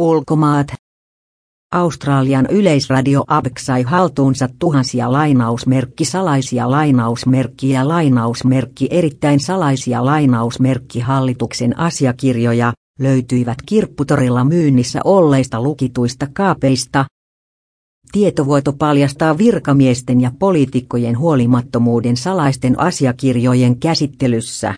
Ulkomaat. Australian yleisradio ABC sai haltuunsa tuhansia lainausmerkki salaisia lainausmerkki ja lainausmerkki erittäin salaisia lainausmerkki hallituksen asiakirjoja, löytyivät kirpputorilla myynnissä olleista lukituista kaapeista. Tietovuoto paljastaa virkamiesten ja poliitikkojen huolimattomuuden salaisten asiakirjojen käsittelyssä.